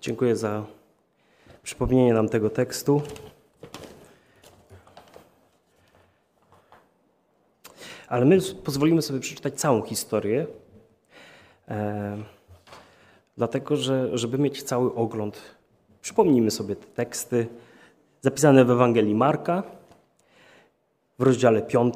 Dziękuję za przypomnienie nam tego tekstu. Ale my pozwolimy sobie przeczytać całą historię, e, dlatego że, żeby mieć cały ogląd, przypomnijmy sobie te teksty zapisane w Ewangelii Marka w rozdziale 5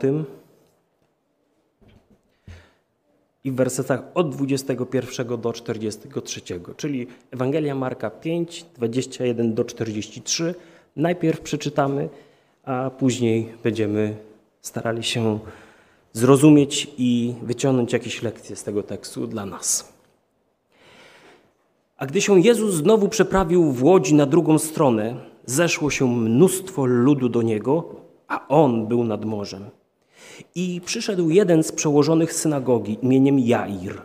i w wersetach od 21 do 43, czyli Ewangelia Marka 5, 21 do 43. Najpierw przeczytamy, a później będziemy starali się zrozumieć i wyciągnąć jakieś lekcje z tego tekstu dla nas. A gdy się Jezus znowu przeprawił w łodzi na drugą stronę, zeszło się mnóstwo ludu do niego, a on był nad morzem. I przyszedł jeden z przełożonych synagogi imieniem Jair,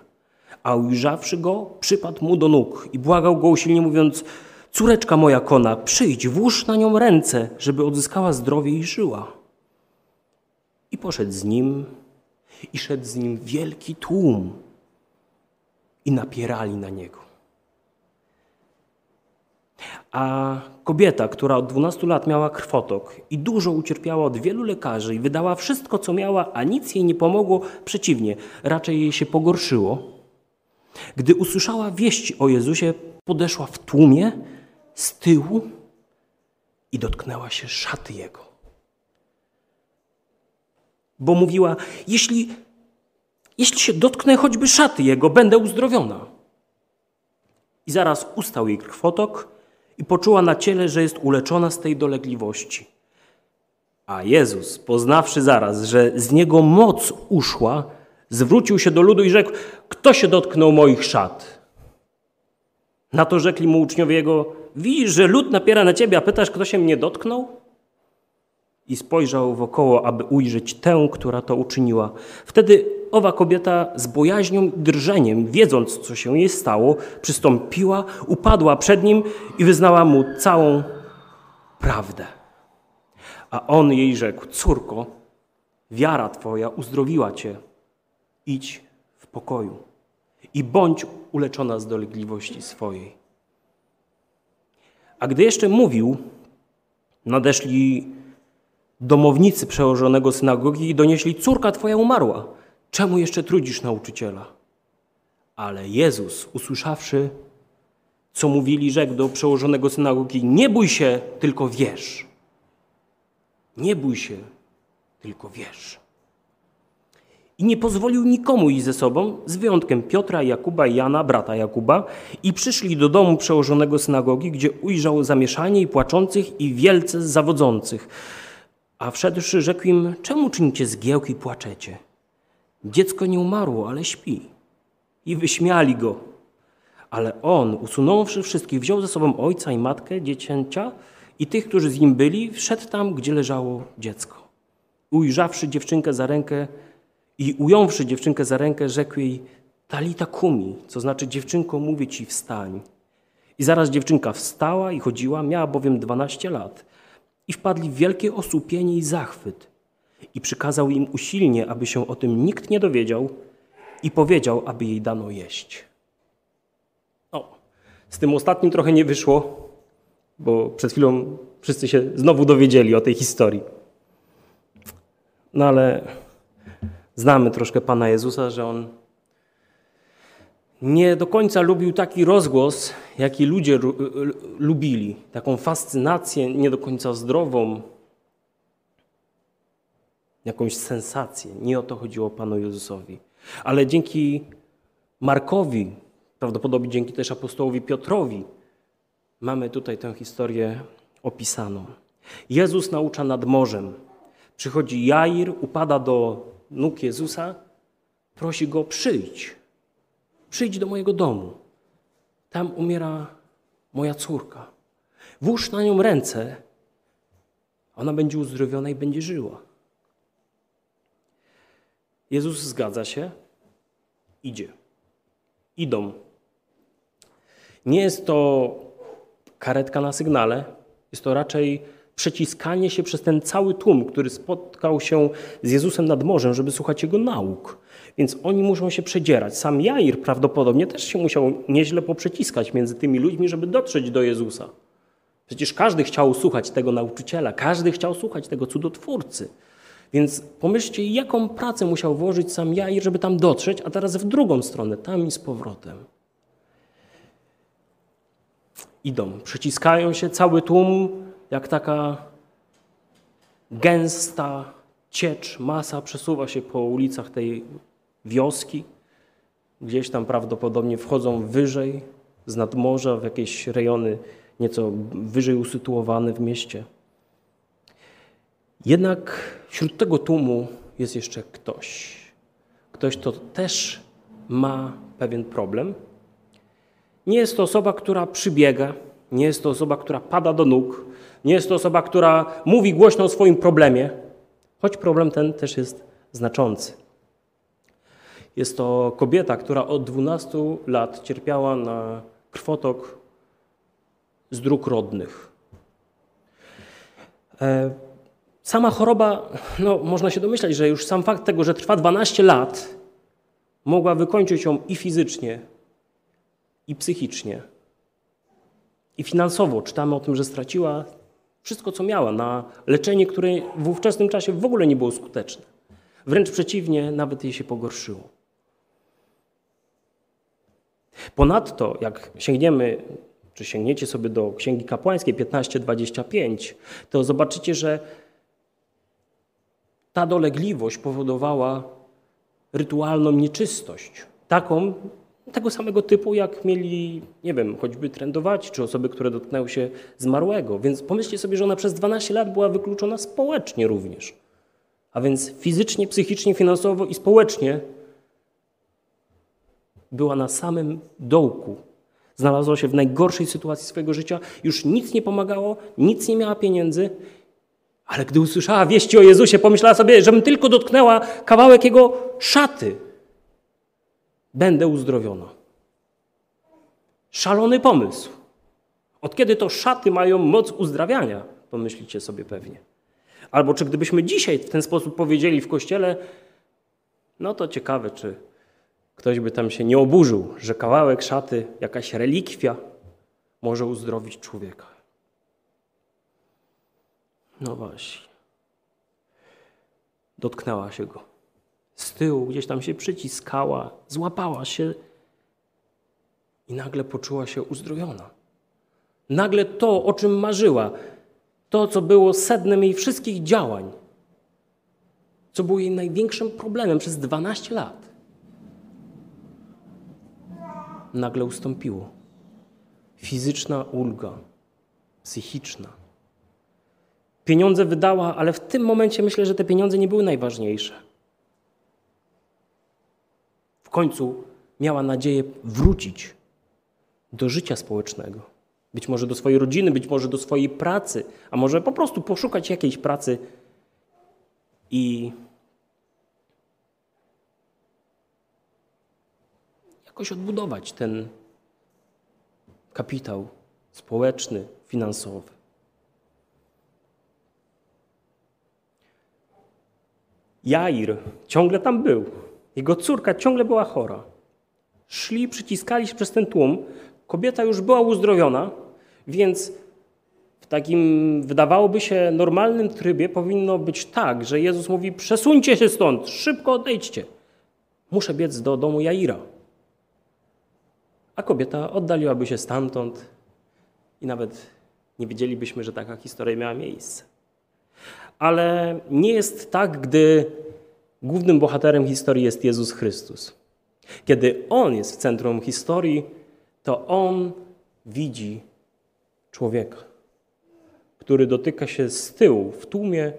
a ujrzawszy go, przypadł mu do nóg i błagał go usilnie, mówiąc: Córeczka moja kona, przyjdź, włóż na nią ręce, żeby odzyskała zdrowie i żyła. I poszedł z nim, i szedł z nim wielki tłum, i napierali na niego. A kobieta, która od 12 lat miała krwotok i dużo ucierpiała od wielu lekarzy i wydała wszystko, co miała, a nic jej nie pomogło, przeciwnie, raczej jej się pogorszyło. Gdy usłyszała wieści o Jezusie, podeszła w tłumie z tyłu i dotknęła się szaty Jego. Bo mówiła, jeśli, jeśli się dotknę choćby szaty Jego, będę uzdrowiona. I zaraz ustał jej krwotok, i poczuła na ciele, że jest uleczona z tej dolegliwości. A Jezus, poznawszy zaraz, że z niego moc uszła, zwrócił się do ludu i rzekł: Kto się dotknął moich szat? Na to rzekli mu uczniowie jego: Widzisz, że lud napiera na ciebie, a pytasz, kto się mnie dotknął? I spojrzał wokoło, aby ujrzeć tę, która to uczyniła. Wtedy owa kobieta z bojaźnią i drżeniem, wiedząc, co się jej stało, przystąpiła, upadła przed nim i wyznała mu całą prawdę. A on jej rzekł: Córko, wiara twoja uzdrowiła cię. Idź w pokoju i bądź uleczona z dolegliwości swojej. A gdy jeszcze mówił, nadeszli domownicy przełożonego synagogi i donieśli: Córka twoja umarła. Czemu jeszcze trudzisz nauczyciela? Ale Jezus, usłyszawszy, co mówili, rzekł do przełożonego synagogi: Nie bój się, tylko wierz. Nie bój się, tylko wierz. I nie pozwolił nikomu iść ze sobą, z wyjątkiem Piotra, Jakuba i Jana, brata Jakuba, i przyszli do domu przełożonego synagogi, gdzie ujrzał zamieszanie i płaczących i wielce zawodzących. A wszedłszy, rzekł im: Czemu czynicie zgiełki i płaczecie? Dziecko nie umarło, ale śpi. I wyśmiali go. Ale on, usunąwszy wszystkich, wziął ze sobą ojca i matkę, dziecięcia i tych, którzy z nim byli, wszedł tam, gdzie leżało dziecko. Ujrzawszy dziewczynkę za rękę i ująwszy dziewczynkę za rękę, rzekł jej, talita kumi, co znaczy dziewczynko, mówię ci, wstań. I zaraz dziewczynka wstała i chodziła, miała bowiem dwanaście lat. I wpadli w wielkie osłupienie i zachwyt i przykazał im usilnie, aby się o tym nikt nie dowiedział i powiedział, aby jej dano jeść. O, z tym ostatnim trochę nie wyszło, bo przed chwilą wszyscy się znowu dowiedzieli o tej historii. No ale znamy troszkę Pana Jezusa, że On nie do końca lubił taki rozgłos, jaki ludzie lubili, taką fascynację nie do końca zdrową, jakąś sensację. Nie o to chodziło Panu Jezusowi. Ale dzięki Markowi, prawdopodobnie dzięki też apostołowi Piotrowi, mamy tutaj tę historię opisaną. Jezus naucza nad morzem. Przychodzi Jair, upada do nóg Jezusa, prosi go: przyjdź, przyjdź do mojego domu. Tam umiera moja córka. Włóż na nią ręce, ona będzie uzdrowiona i będzie żyła. Jezus zgadza się, idzie. Idą. Nie jest to karetka na sygnale, jest to raczej przeciskanie się przez ten cały tłum, który spotkał się z Jezusem nad morzem, żeby słuchać Jego nauk. Więc oni muszą się przedzierać. Sam Jair prawdopodobnie też się musiał nieźle poprzeciskać między tymi ludźmi, żeby dotrzeć do Jezusa. Przecież każdy chciał słuchać tego nauczyciela, każdy chciał słuchać tego cudotwórcy. Więc pomyślcie, jaką pracę musiał włożyć sam Jair, żeby tam dotrzeć, a teraz w drugą stronę, tam i z powrotem. Idą, przeciskają się, cały tłum, jak taka gęsta ciecz, masa przesuwa się po ulicach tej wioski. Gdzieś tam prawdopodobnie wchodzą wyżej, z nadmorza, w jakieś rejony nieco wyżej usytuowane w mieście. Jednak wśród tego tłumu jest jeszcze ktoś. Ktoś, kto też ma pewien problem. Nie jest to osoba, która przybiega, nie jest to osoba, która pada do nóg, nie jest to osoba, która mówi głośno o swoim problemie, choć problem ten też jest znaczący. Jest to kobieta, która od 12 lat cierpiała na krwotok z dróg rodnych. E, sama choroba, no, można się domyślać, że już sam fakt tego, że trwa 12 lat, mogła wykończyć ją i fizycznie, i psychicznie, i finansowo. Czytamy o tym, że straciła wszystko, co miała na leczenie, które w ówczesnym czasie w ogóle nie było skuteczne. Wręcz przeciwnie, nawet jej się pogorszyło. Ponadto, jak sięgniemy, czy sięgniecie sobie do Księgi Kapłańskiej 15-25, to zobaczycie, że ta dolegliwość powodowała rytualną nieczystość. Taką, tego samego typu, jak mieli, nie wiem, choćby trendować, czy osoby, które dotknęły się zmarłego. Więc pomyślcie sobie, że ona przez 12 lat była wykluczona społecznie również. A więc fizycznie, psychicznie, finansowo i społecznie była na samym dołku. Znalazła się w najgorszej sytuacji swojego życia, już nic nie pomagało, nic nie miała pieniędzy, ale gdy usłyszała wieści o Jezusie, pomyślała sobie, żebym tylko dotknęła kawałek jego szaty, będę uzdrowiona. Szalony pomysł. Od kiedy to szaty mają moc uzdrawiania? Pomyślicie sobie pewnie. Albo czy gdybyśmy dzisiaj w ten sposób powiedzieli w kościele, no to ciekawe, czy ktoś by tam się nie oburzył, że kawałek szaty, jakaś relikwia może uzdrowić człowieka. No właśnie. Dotknęła się go. Z tyłu gdzieś tam się przyciskała, złapała się i nagle poczuła się uzdrowiona. Nagle to, o czym marzyła, to, co było sednem jej wszystkich działań, co było jej największym problemem przez 12 lat, nagle ustąpiło. Fizyczna ulga, psychiczna. Pieniądze wydała, ale w tym momencie myślę, że te pieniądze nie były najważniejsze. W końcu miała nadzieję wrócić do życia społecznego. Być może do swojej rodziny, być może do swojej pracy, a może po prostu poszukać jakiejś pracy i jakoś odbudować ten kapitał społeczny, finansowy. Jair ciągle tam był. Jego córka ciągle była chora. Szli, przyciskali się przez ten tłum. Kobieta już była uzdrowiona, więc w takim, wydawałoby się, normalnym trybie powinno być tak, że Jezus mówi: przesuńcie się stąd, szybko odejdźcie. Muszę biec do domu Jaira a kobieta oddaliłaby się stamtąd i nawet nie wiedzielibyśmy, że taka historia miała miejsce. Ale nie jest tak, gdy głównym bohaterem historii jest Jezus Chrystus. Kiedy On jest w centrum historii, to On widzi człowieka, który dotyka się z tyłu, w tłumie,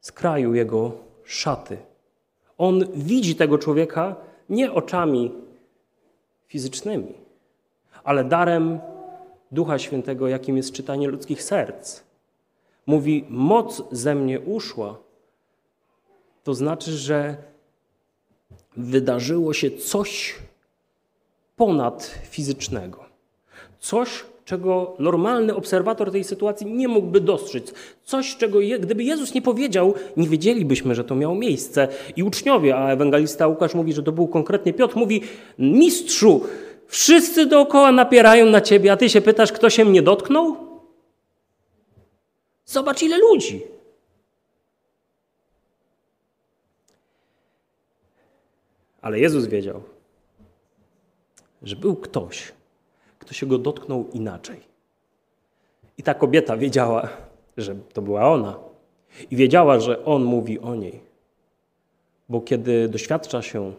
z kraju jego szaty. On widzi tego człowieka nie oczami fizycznymi, ale darem Ducha Świętego, jakim jest czytanie ludzkich serc. Mówi: Moc ze mnie uszła. To znaczy, że wydarzyło się coś ponad fizycznego. Coś, czego normalny obserwator tej sytuacji nie mógłby dostrzec. Coś, czego je, gdyby Jezus nie powiedział, nie wiedzielibyśmy, że to miało miejsce. I uczniowie, a ewangelista Łukasz mówi, że to był konkretnie Piotr, mówi: Mistrzu, wszyscy dookoła napierają na ciebie, a ty się pytasz, kto się mnie dotknął? Zobacz, ile ludzi. Ale Jezus wiedział, że był ktoś, kto się go dotknął inaczej. I ta kobieta wiedziała, że to była ona. I wiedziała, że on mówi o niej. Bo kiedy doświadcza się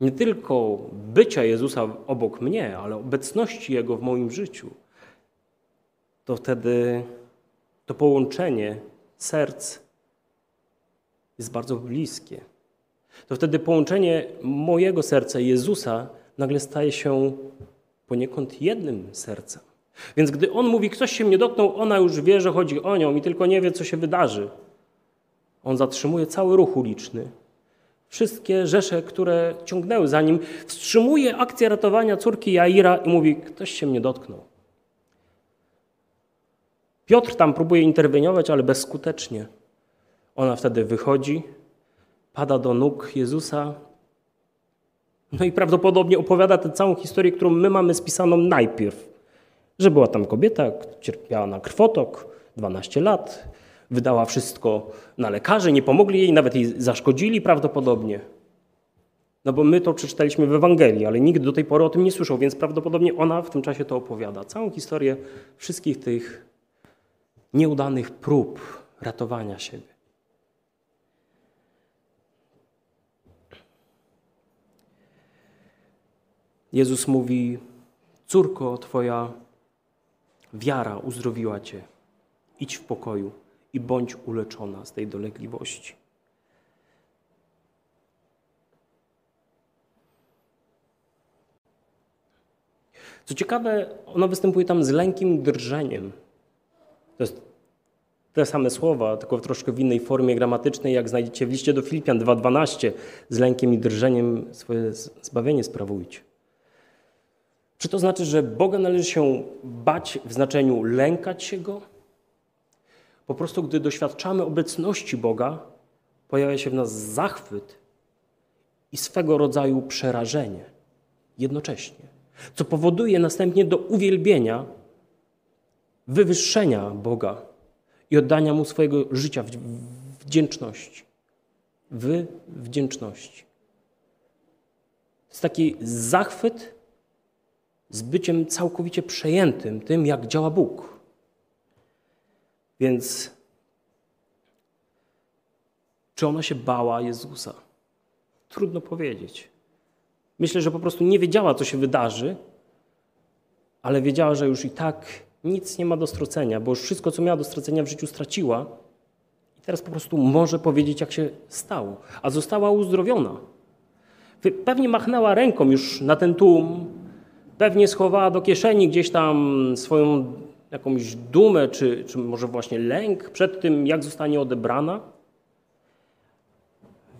nie tylko bycia Jezusa obok mnie, ale obecności Jego w moim życiu, to wtedy to połączenie serc jest bardzo bliskie. To wtedy połączenie mojego serca i Jezusa nagle staje się poniekąd jednym sercem. Więc gdy on mówi, ktoś się mnie dotknął, ona już wie, że chodzi o nią i tylko nie wie, co się wydarzy. On zatrzymuje cały ruch uliczny. Wszystkie rzesze, które ciągnęły za nim, wstrzymuje akcję ratowania córki Jaira i mówi, ktoś się mnie dotknął. Piotr tam próbuje interweniować, ale bezskutecznie. Ona wtedy wychodzi, pada do nóg Jezusa, no i prawdopodobnie opowiada tę całą historię, którą my mamy spisaną najpierw. Że była tam kobieta, cierpiała na krwotok, 12 lat, wydała wszystko na lekarzy, nie pomogli jej, nawet jej zaszkodzili prawdopodobnie. No bo my to przeczytaliśmy w Ewangelii, ale nikt do tej pory o tym nie słyszał, więc prawdopodobnie ona w tym czasie to opowiada. Całą historię wszystkich tych nieudanych prób ratowania siebie. Jezus mówi: Córko, Twoja wiara uzdrowiła Cię. Idź w pokoju i bądź uleczona z tej dolegliwości. Co ciekawe, ono występuje tam z lękiem i drżeniem. To jest te same słowa, tylko w troszkę w innej formie gramatycznej, jak znajdziecie w liście do Filipian 2.12. Z lękiem i drżeniem swoje zbawienie sprawujcie. Czy to znaczy, że Boga należy się bać w znaczeniu lękać się Go? Po prostu, gdy doświadczamy obecności Boga, pojawia się w nas zachwyt i swego rodzaju przerażenie jednocześnie, co powoduje następnie do uwielbienia, wywyższenia Boga i oddania Mu swojego życia w wdzięczności. W wdzięczności. To jest taki zachwyt z byciem całkowicie przejętym tym, jak działa Bóg. Więc czy ona się bała Jezusa? Trudno powiedzieć. Myślę, że po prostu nie wiedziała, co się wydarzy, ale wiedziała, że już i tak nic nie ma do stracenia, bo już wszystko, co miała do stracenia w życiu, straciła. I teraz po prostu może powiedzieć, jak się stało. A została uzdrowiona. Pewnie machnęła ręką już na ten tłum, Pewnie schowała do kieszeni gdzieś tam swoją jakąś dumę, czy, czy może właśnie lęk przed tym, jak zostanie odebrana.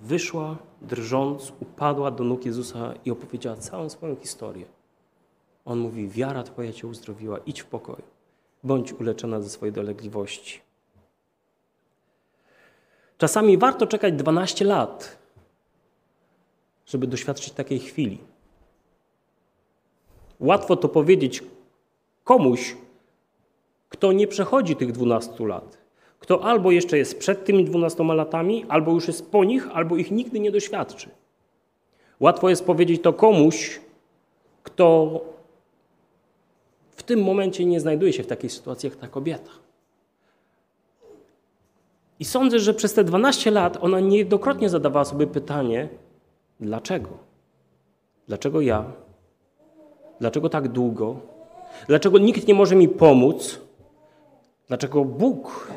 Wyszła drżąc, upadła do nóg Jezusa i opowiedziała całą swoją historię. On mówi: Wiara Twoja Cię uzdrowiła, idź w pokoju, bądź uleczona ze swojej dolegliwości. Czasami warto czekać 12 lat, żeby doświadczyć takiej chwili. Łatwo to powiedzieć komuś, kto nie przechodzi tych 12 lat. Kto albo jeszcze jest przed tymi 12 latami, albo już jest po nich, albo ich nigdy nie doświadczy. Łatwo jest powiedzieć to komuś, kto w tym momencie nie znajduje się w takiej sytuacji jak ta kobieta. I sądzę, że przez te 12 lat ona niejednokrotnie zadawała sobie pytanie: dlaczego? Dlaczego ja? Dlaczego tak długo? Dlaczego nikt nie może mi pomóc? Dlaczego Bóg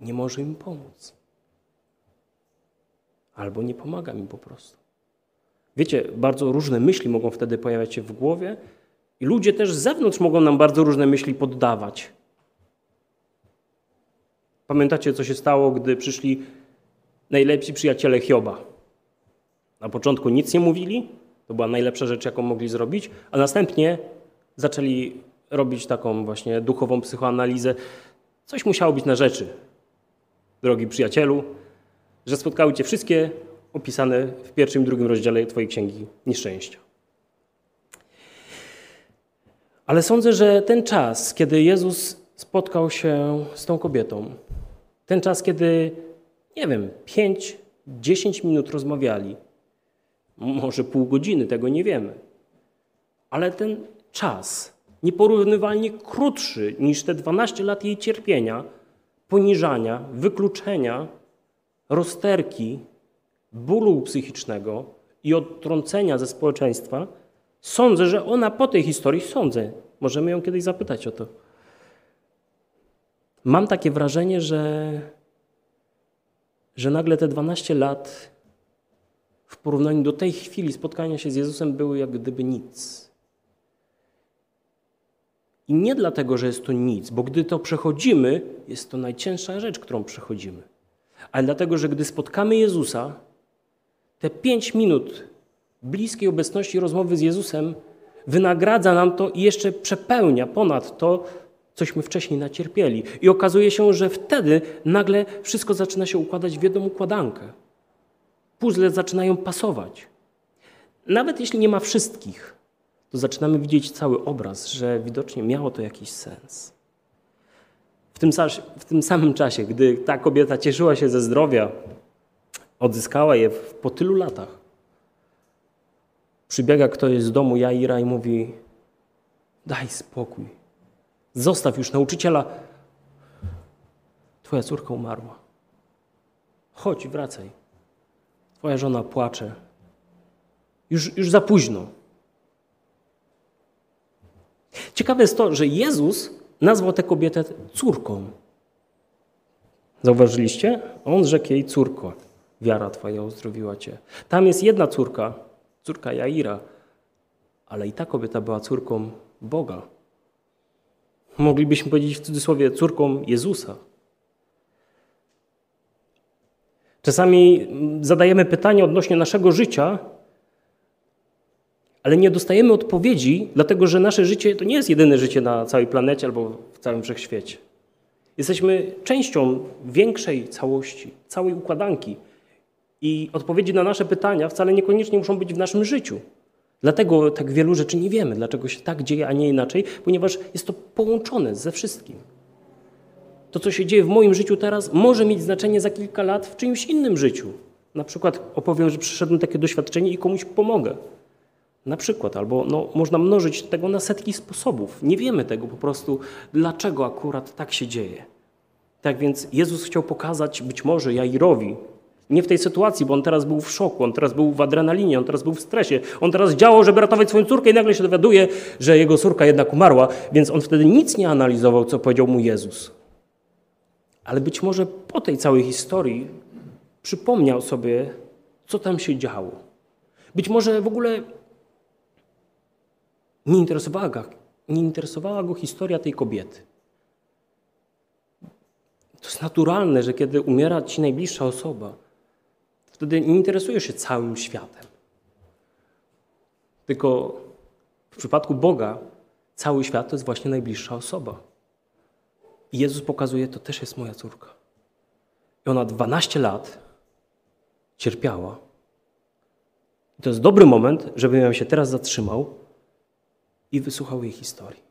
nie może mi pomóc? Albo nie pomaga mi po prostu. Wiecie, bardzo różne myśli mogą wtedy pojawiać się w głowie i ludzie też z zewnątrz mogą nam bardzo różne myśli poddawać. Pamiętacie, co się stało, gdy przyszli najlepsi przyjaciele Hioba? Na początku nic nie mówili, to była najlepsza rzecz, jaką mogli zrobić, a następnie zaczęli robić taką właśnie duchową psychoanalizę, coś musiało być na rzeczy, drogi przyjacielu, że spotkały cię wszystkie opisane w pierwszym i drugim rozdziale Twojej księgi nieszczęścia. Ale sądzę, że ten czas, kiedy Jezus spotkał się z tą kobietą, ten czas, kiedy, nie wiem, 5-10 minut rozmawiali, może pół godziny, tego nie wiemy, ale ten czas, nieporównywalnie krótszy niż te 12 lat jej cierpienia, poniżania, wykluczenia, rozterki, bólu psychicznego i odtrącenia ze społeczeństwa, sądzę, że ona po tej historii, sądzę, możemy ją kiedyś zapytać o to. Mam takie wrażenie, że, że nagle te 12 lat w porównaniu do tej chwili spotkania się z Jezusem były jak gdyby nic. I nie dlatego, że jest to nic, bo gdy to przechodzimy, jest to najcięższa rzecz, którą przechodzimy. Ale dlatego, że gdy spotkamy Jezusa, te pięć minut bliskiej obecności rozmowy z Jezusem wynagradza nam to i jeszcze przepełnia ponad to, cośmy wcześniej nacierpieli. I okazuje się, że wtedy nagle wszystko zaczyna się układać w jedną układankę. Puzzle zaczynają pasować. Nawet jeśli nie ma wszystkich, to zaczynamy widzieć cały obraz, że widocznie miało to jakiś sens. W tym, w tym samym czasie, gdy ta kobieta cieszyła się ze zdrowia, odzyskała je po tylu latach, przybiega ktoś z domu Jaira i mówi: Daj spokój, zostaw już nauczyciela. Twoja córka umarła. Chodź, wracaj. Twoja żona płacze. Już, już za późno. Ciekawe jest to, że Jezus nazwał tę kobietę córką. Zauważyliście? On rzekł jej córko, wiara twoja uzdrowiła cię. Tam jest jedna córka, córka Jaira, ale i ta kobieta była córką Boga. Moglibyśmy powiedzieć w cudzysłowie córką Jezusa. Czasami zadajemy pytanie odnośnie naszego życia, ale nie dostajemy odpowiedzi, dlatego że nasze życie to nie jest jedyne życie na całej planecie albo w całym wszechświecie. Jesteśmy częścią większej całości, całej układanki. I odpowiedzi na nasze pytania wcale niekoniecznie muszą być w naszym życiu. Dlatego tak wielu rzeczy nie wiemy, dlaczego się tak dzieje, a nie inaczej, ponieważ jest to połączone ze wszystkim. To, co się dzieje w moim życiu teraz, może mieć znaczenie za kilka lat w czyimś innym życiu. Na przykład opowiem, że przeszedłem takie doświadczenie i komuś pomogę. Na przykład, albo no, można mnożyć tego na setki sposobów. Nie wiemy tego po prostu, dlaczego akurat tak się dzieje. Tak więc Jezus chciał pokazać być może Jairowi, nie w tej sytuacji, bo on teraz był w szoku, on teraz był w adrenalinie, on teraz był w stresie, on teraz działał, żeby ratować swoją córkę i nagle się dowiaduje, że jego córka jednak umarła, więc on wtedy nic nie analizował, co powiedział mu Jezus. Ale być może po tej całej historii przypomniał sobie, co tam się działo. Być może w ogóle nie interesowała go, nie interesowała go historia tej kobiety. To jest naturalne, że kiedy umiera ci najbliższa osoba, wtedy nie interesujesz się całym światem. Tylko w przypadku Boga cały świat to jest właśnie najbliższa osoba. I Jezus pokazuje, to też jest moja córka. I ona 12 lat cierpiała. I to jest dobry moment, żebym ja się teraz zatrzymał i wysłuchał jej historii.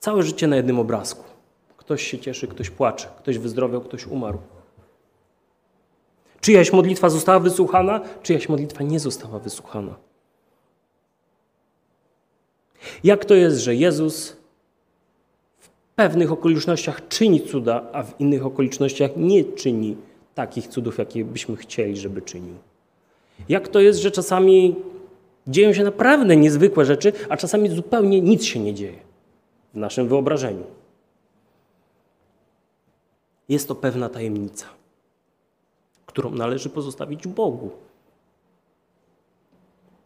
Całe życie na jednym obrazku. Ktoś się cieszy, ktoś płacze, ktoś wyzdrowiał, ktoś umarł. Czyjaś modlitwa została wysłuchana, czyjaś modlitwa nie została wysłuchana. Jak to jest, że Jezus w pewnych okolicznościach czyni cuda, a w innych okolicznościach nie czyni takich cudów, jakie byśmy chcieli, żeby czynił? Jak to jest, że czasami dzieją się naprawdę niezwykłe rzeczy, a czasami zupełnie nic się nie dzieje w naszym wyobrażeniu? Jest to pewna tajemnica, którą należy pozostawić Bogu.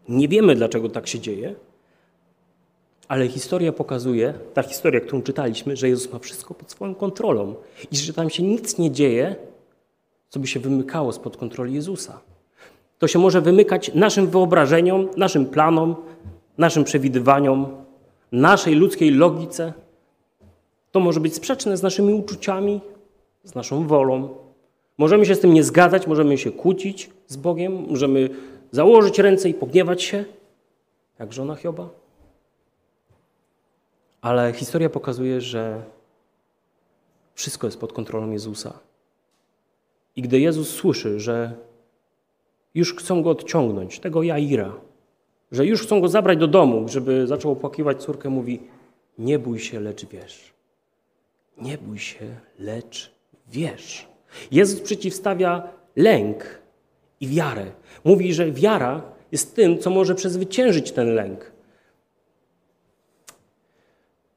Nie wiemy, dlaczego tak się dzieje, ale historia pokazuje, ta historia, którą czytaliśmy, że Jezus ma wszystko pod swoją kontrolą i że tam się nic nie dzieje, co by się wymykało spod kontroli Jezusa. To się może wymykać naszym wyobrażeniom, naszym planom, naszym przewidywaniom, naszej ludzkiej logice. To może być sprzeczne z naszymi uczuciami, z naszą wolą. Możemy się z tym nie zgadzać, możemy się kłócić z Bogiem, możemy założyć ręce i pogniewać się, jak żona Hioba. Ale historia pokazuje, że wszystko jest pod kontrolą Jezusa. I gdy Jezus słyszy, że już chcą go odciągnąć, tego Jaira, że już chcą go zabrać do domu, żeby zaczął opłakiwać córkę, mówi: Nie bój się, lecz wierz. Nie bój się, lecz wierz. Jezus przeciwstawia lęk i wiarę. Mówi, że wiara jest tym, co może przezwyciężyć ten lęk.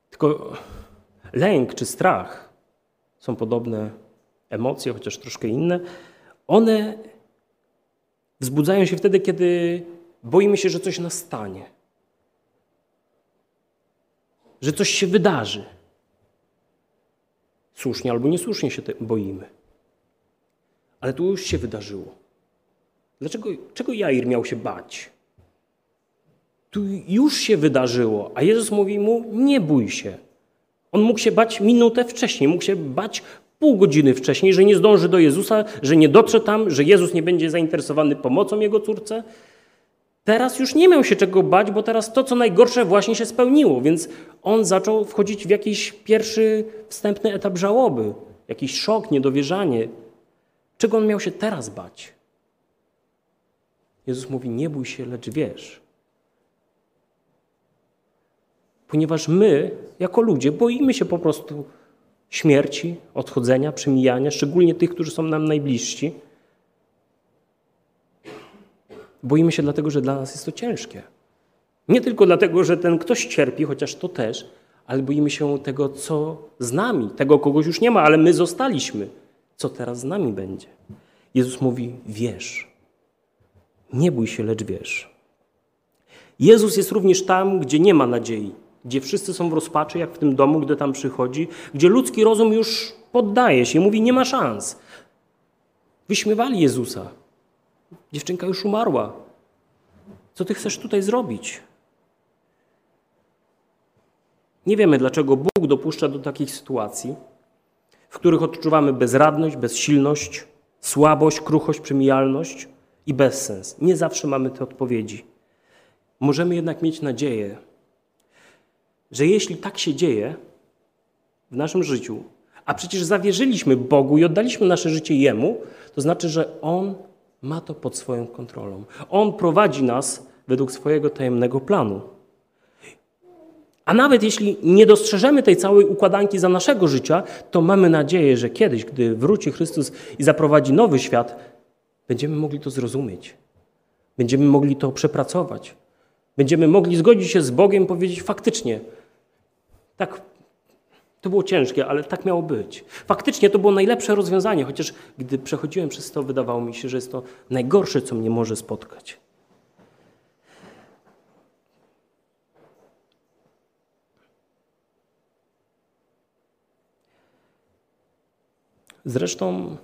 Tylko lęk czy strach są podobne emocje, chociaż troszkę inne. One wzbudzają się wtedy, kiedy boimy się, że coś nastanie, że coś się wydarzy. Słusznie albo niesłusznie się boimy. Ale tu już się wydarzyło. Dlaczego, czego Jair miał się bać? Tu już się wydarzyło, a Jezus mówi mu: Nie bój się. On mógł się bać minutę wcześniej, mógł się bać pół godziny wcześniej, że nie zdąży do Jezusa, że nie dotrze tam, że Jezus nie będzie zainteresowany pomocą jego córce. Teraz już nie miał się czego bać, bo teraz to, co najgorsze, właśnie się spełniło, więc on zaczął wchodzić w jakiś pierwszy, wstępny etap żałoby, jakiś szok, niedowierzanie. Czego on miał się teraz bać? Jezus mówi: Nie bój się, lecz wiesz. Ponieważ my, jako ludzie, boimy się po prostu śmierci, odchodzenia, przemijania, szczególnie tych, którzy są nam najbliżsi. Boimy się dlatego, że dla nas jest to ciężkie. Nie tylko dlatego, że ten ktoś cierpi, chociaż to też, ale boimy się tego, co z nami. Tego kogoś już nie ma, ale my zostaliśmy. Co teraz z nami będzie? Jezus mówi: Wierz. Nie bój się, lecz wierz. Jezus jest również tam, gdzie nie ma nadziei, gdzie wszyscy są w rozpaczy, jak w tym domu, gdy tam przychodzi, gdzie ludzki rozum już poddaje się, mówi: Nie ma szans. Wyśmiewali Jezusa. Dziewczynka już umarła. Co ty chcesz tutaj zrobić? Nie wiemy, dlaczego Bóg dopuszcza do takich sytuacji, w których odczuwamy bezradność, bezsilność, słabość, kruchość, przemijalność i bezsens. Nie zawsze mamy te odpowiedzi. Możemy jednak mieć nadzieję, że jeśli tak się dzieje w naszym życiu, a przecież zawierzyliśmy Bogu i oddaliśmy nasze życie Jemu, to znaczy, że On ma to pod swoją kontrolą. On prowadzi nas według swojego tajemnego planu. A nawet jeśli nie dostrzeżemy tej całej układanki za naszego życia, to mamy nadzieję, że kiedyś, gdy wróci Chrystus i zaprowadzi nowy świat, będziemy mogli to zrozumieć. Będziemy mogli to przepracować. Będziemy mogli zgodzić się z Bogiem, powiedzieć faktycznie, tak, to było ciężkie, ale tak miało być. Faktycznie to było najlepsze rozwiązanie, chociaż gdy przechodziłem przez to, wydawało mi się, że jest to najgorsze, co mnie może spotkać. Zresztą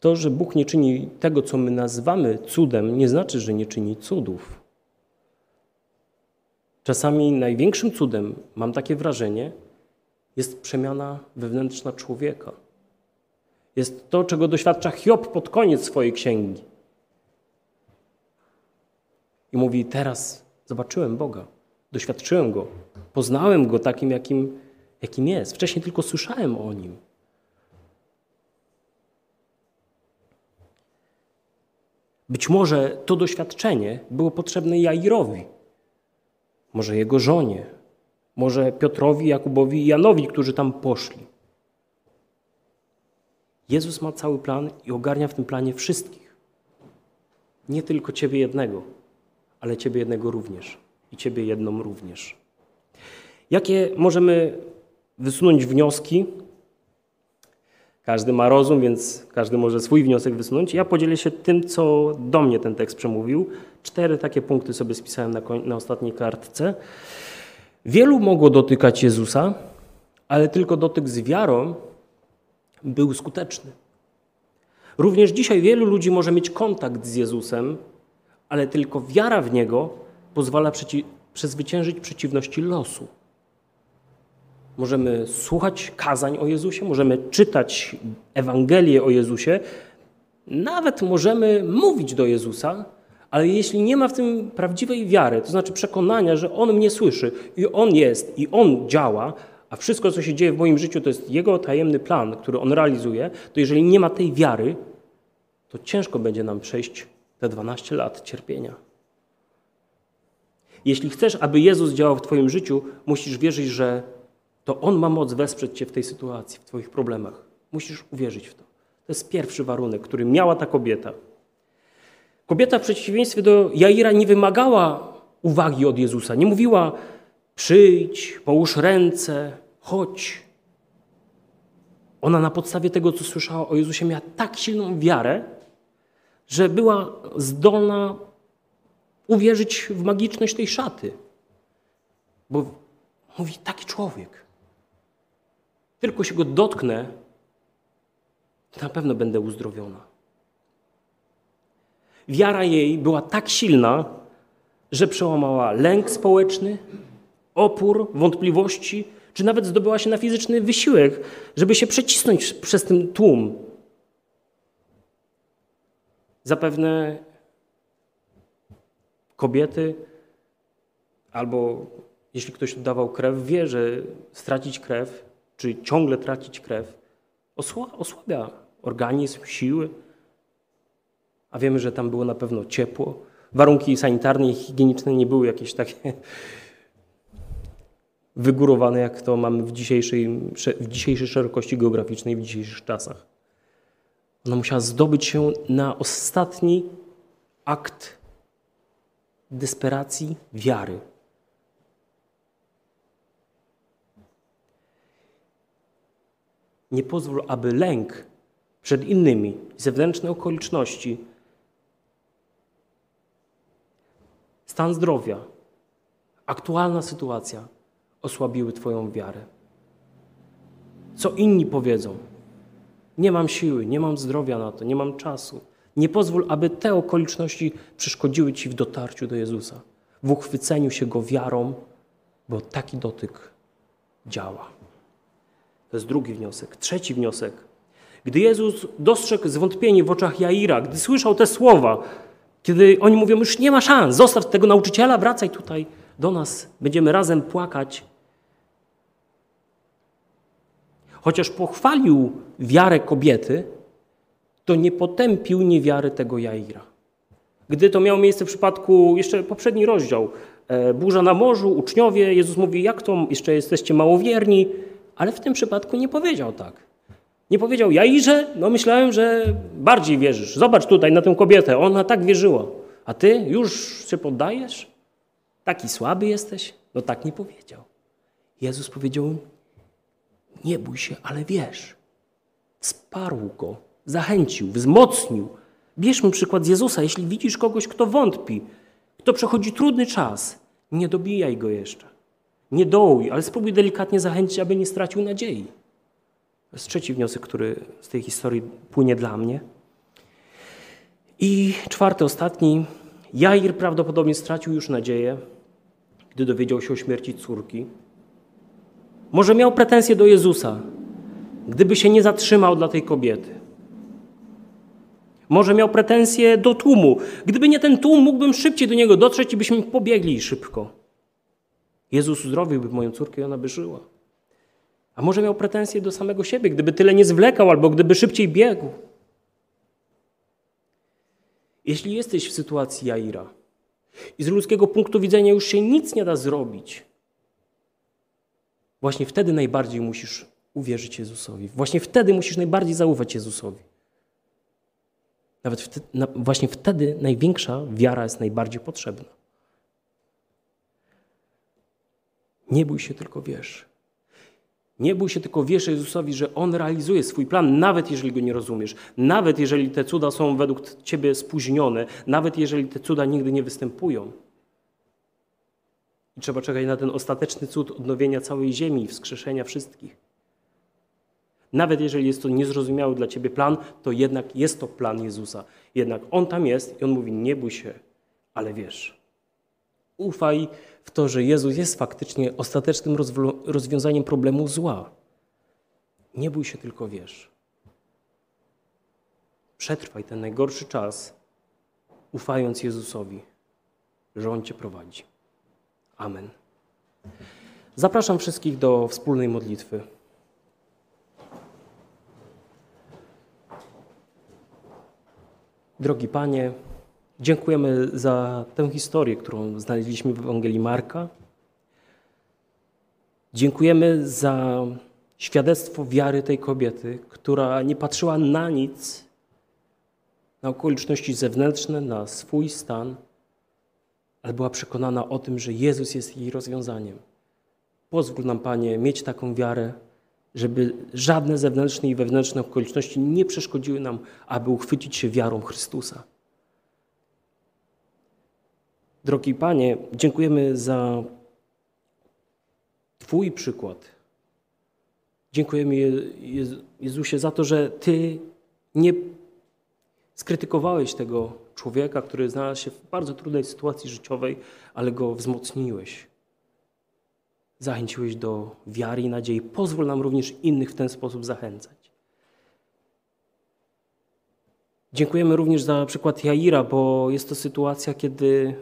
to, że Bóg nie czyni tego, co my nazywamy cudem, nie znaczy, że nie czyni cudów. Czasami największym cudem, mam takie wrażenie, jest przemiana wewnętrzna człowieka. Jest to, czego doświadcza Hiob pod koniec swojej księgi. I mówi: Teraz zobaczyłem Boga, doświadczyłem go, poznałem go takim, jakim, jakim jest. Wcześniej tylko słyszałem o nim. Być może to doświadczenie było potrzebne Jairowi, może jego żonie, może Piotrowi, Jakubowi i Janowi, którzy tam poszli. Jezus ma cały plan i ogarnia w tym planie wszystkich. Nie tylko Ciebie jednego, ale Ciebie jednego również i Ciebie jedną również. Jakie możemy wysunąć wnioski każdy ma rozum, więc każdy może swój wniosek wysunąć. Ja podzielę się tym, co do mnie ten tekst przemówił. Cztery takie punkty sobie spisałem na, na ostatniej kartce. Wielu mogło dotykać Jezusa, ale tylko dotyk z wiarą był skuteczny. Również dzisiaj wielu ludzi może mieć kontakt z Jezusem, ale tylko wiara w Niego pozwala przeci przezwyciężyć przeciwności losu. Możemy słuchać kazań o Jezusie, możemy czytać Ewangelię o Jezusie, nawet możemy mówić do Jezusa, ale jeśli nie ma w tym prawdziwej wiary, to znaczy przekonania, że On mnie słyszy i On jest i On działa, a wszystko, co się dzieje w moim życiu, to jest Jego tajemny plan, który On realizuje, to jeżeli nie ma tej wiary, to ciężko będzie nam przejść te 12 lat cierpienia. Jeśli chcesz, aby Jezus działał w Twoim życiu, musisz wierzyć, że to On ma moc wesprzeć Cię w tej sytuacji, w Twoich problemach. Musisz uwierzyć w to. To jest pierwszy warunek, który miała ta kobieta. Kobieta w przeciwieństwie do Jaira nie wymagała uwagi od Jezusa. Nie mówiła przyjdź, połóż ręce, chodź. Ona na podstawie tego, co słyszała o Jezusie, miała tak silną wiarę, że była zdolna uwierzyć w magiczność tej szaty. Bo mówi taki człowiek. Tylko się go dotknę, na pewno będę uzdrowiona. Wiara jej była tak silna, że przełamała lęk społeczny, opór, wątpliwości, czy nawet zdobyła się na fizyczny wysiłek, żeby się przecisnąć przez ten tłum. Zapewne kobiety, albo jeśli ktoś oddawał krew, wie, że stracić krew, czy ciągle tracić krew, osłabia organizm, siły. A wiemy, że tam było na pewno ciepło. Warunki sanitarne i higieniczne nie były jakieś takie wygórowane, jak to mamy w dzisiejszej, w dzisiejszej szerokości geograficznej, w dzisiejszych czasach. Ona musiała zdobyć się na ostatni akt desperacji wiary. Nie pozwól, aby lęk przed innymi, zewnętrzne okoliczności, stan zdrowia, aktualna sytuacja osłabiły Twoją wiarę. Co inni powiedzą? Nie mam siły, nie mam zdrowia na to, nie mam czasu. Nie pozwól, aby te okoliczności przeszkodziły Ci w dotarciu do Jezusa, w uchwyceniu się Go wiarą, bo taki dotyk działa. To jest drugi wniosek. Trzeci wniosek. Gdy Jezus dostrzegł zwątpienie w oczach Jaira, gdy słyszał te słowa, kiedy oni mówią, już nie ma szans, zostaw tego nauczyciela, wracaj tutaj do nas, będziemy razem płakać. Chociaż pochwalił wiarę kobiety, to nie potępił niewiary tego Jaira. Gdy to miało miejsce w przypadku, jeszcze poprzedni rozdział, e, burza na morzu, uczniowie, Jezus mówi, jak to, jeszcze jesteście małowierni, ale w tym przypadku nie powiedział tak. Nie powiedział, Jairze, no myślałem, że bardziej wierzysz. Zobacz tutaj na tę kobietę, ona tak wierzyła. A ty już się poddajesz? Taki słaby jesteś? No tak nie powiedział. Jezus powiedział, nie bój się, ale wierz. Wsparł go zachęcił, wzmocnił. Bierzmy przykład z Jezusa. Jeśli widzisz kogoś, kto wątpi, kto przechodzi trudny czas, nie dobijaj go jeszcze. Nie dołuj, ale spróbuj delikatnie zachęcić, aby nie stracił nadziei. Jest trzeci wniosek, który z tej historii płynie dla mnie. I czwarty, ostatni. Jair prawdopodobnie stracił już nadzieję, gdy dowiedział się o śmierci córki. Może miał pretensje do Jezusa, gdyby się nie zatrzymał dla tej kobiety. Może miał pretensje do tłumu. Gdyby nie ten tłum, mógłbym szybciej do niego dotrzeć i byśmy pobiegli szybko. Jezus uzdrowiłby moją córkę i ona by żyła. A może miał pretensje do samego siebie, gdyby tyle nie zwlekał albo gdyby szybciej biegł. Jeśli jesteś w sytuacji Jaira i z ludzkiego punktu widzenia już się nic nie da zrobić, właśnie wtedy najbardziej musisz uwierzyć Jezusowi. Właśnie wtedy musisz najbardziej zaufać Jezusowi. Nawet wtedy, właśnie wtedy największa wiara jest najbardziej potrzebna. Nie bój się, tylko wierz. Nie bój się, tylko wierz Jezusowi, że On realizuje swój plan, nawet jeżeli go nie rozumiesz, nawet jeżeli te cuda są według Ciebie spóźnione, nawet jeżeli te cuda nigdy nie występują. I trzeba czekać na ten ostateczny cud odnowienia całej ziemi i wskrzeszenia wszystkich. Nawet jeżeli jest to niezrozumiały dla ciebie plan, to jednak jest to plan Jezusa. Jednak On tam jest i On mówi, nie bój się, ale wiesz. Ufaj w to, że Jezus jest faktycznie ostatecznym rozwiązaniem problemu zła. Nie bój się, tylko wierz. Przetrwaj ten najgorszy czas, ufając Jezusowi, że On Cię prowadzi. Amen. Zapraszam wszystkich do wspólnej modlitwy. Drogi Panie, dziękujemy za tę historię, którą znaleźliśmy w Ewangelii Marka. Dziękujemy za świadectwo wiary tej kobiety, która nie patrzyła na nic, na okoliczności zewnętrzne, na swój stan, ale była przekonana o tym, że Jezus jest jej rozwiązaniem. Pozwól nam, Panie, mieć taką wiarę, żeby żadne zewnętrzne i wewnętrzne okoliczności nie przeszkodziły nam, aby uchwycić się wiarą Chrystusa. Drogi Panie, dziękujemy za Twój przykład. Dziękujemy Jezusie za to, że Ty nie skrytykowałeś tego człowieka, który znalazł się w bardzo trudnej sytuacji życiowej, ale go wzmocniłeś zachęciłeś do wiary i nadziei. Pozwól nam również innych w ten sposób zachęcać. Dziękujemy również za przykład Jaira, bo jest to sytuacja, kiedy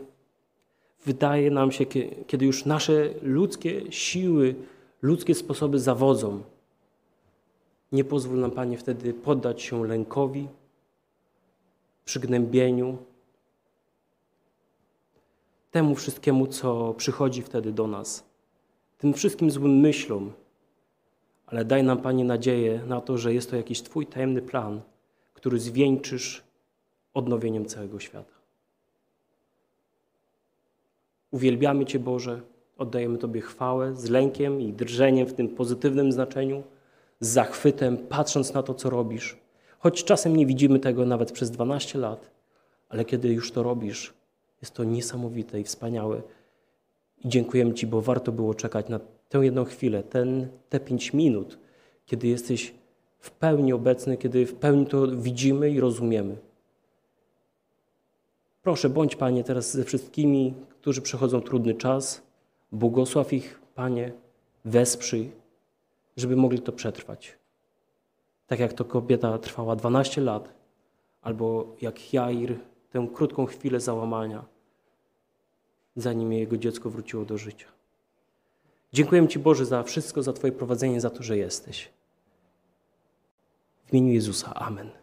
wydaje nam się, kiedy już nasze ludzkie siły, ludzkie sposoby zawodzą. Nie pozwól nam, Panie, wtedy poddać się lękowi, przygnębieniu, temu wszystkiemu, co przychodzi wtedy do nas tym wszystkim złym myślom, ale daj nam, Panie, nadzieję na to, że jest to jakiś Twój tajemny plan, który zwieńczysz odnowieniem całego świata. Uwielbiamy Cię, Boże, oddajemy Tobie chwałę z lękiem i drżeniem w tym pozytywnym znaczeniu, z zachwytem, patrząc na to, co robisz. Choć czasem nie widzimy tego nawet przez 12 lat, ale kiedy już to robisz, jest to niesamowite i wspaniałe i dziękujemy Ci, bo warto było czekać na tę jedną chwilę, ten, te pięć minut, kiedy jesteś w pełni obecny, kiedy w pełni to widzimy i rozumiemy. Proszę, bądź Panie teraz ze wszystkimi, którzy przechodzą trudny czas. Błogosław ich, Panie, wesprzyj, żeby mogli to przetrwać. Tak jak to kobieta trwała 12 lat, albo jak Jair, tę krótką chwilę załamania zanim jego dziecko wróciło do życia. Dziękuję Ci Boże za wszystko, za Twoje prowadzenie, za to, że jesteś. W imieniu Jezusa. Amen.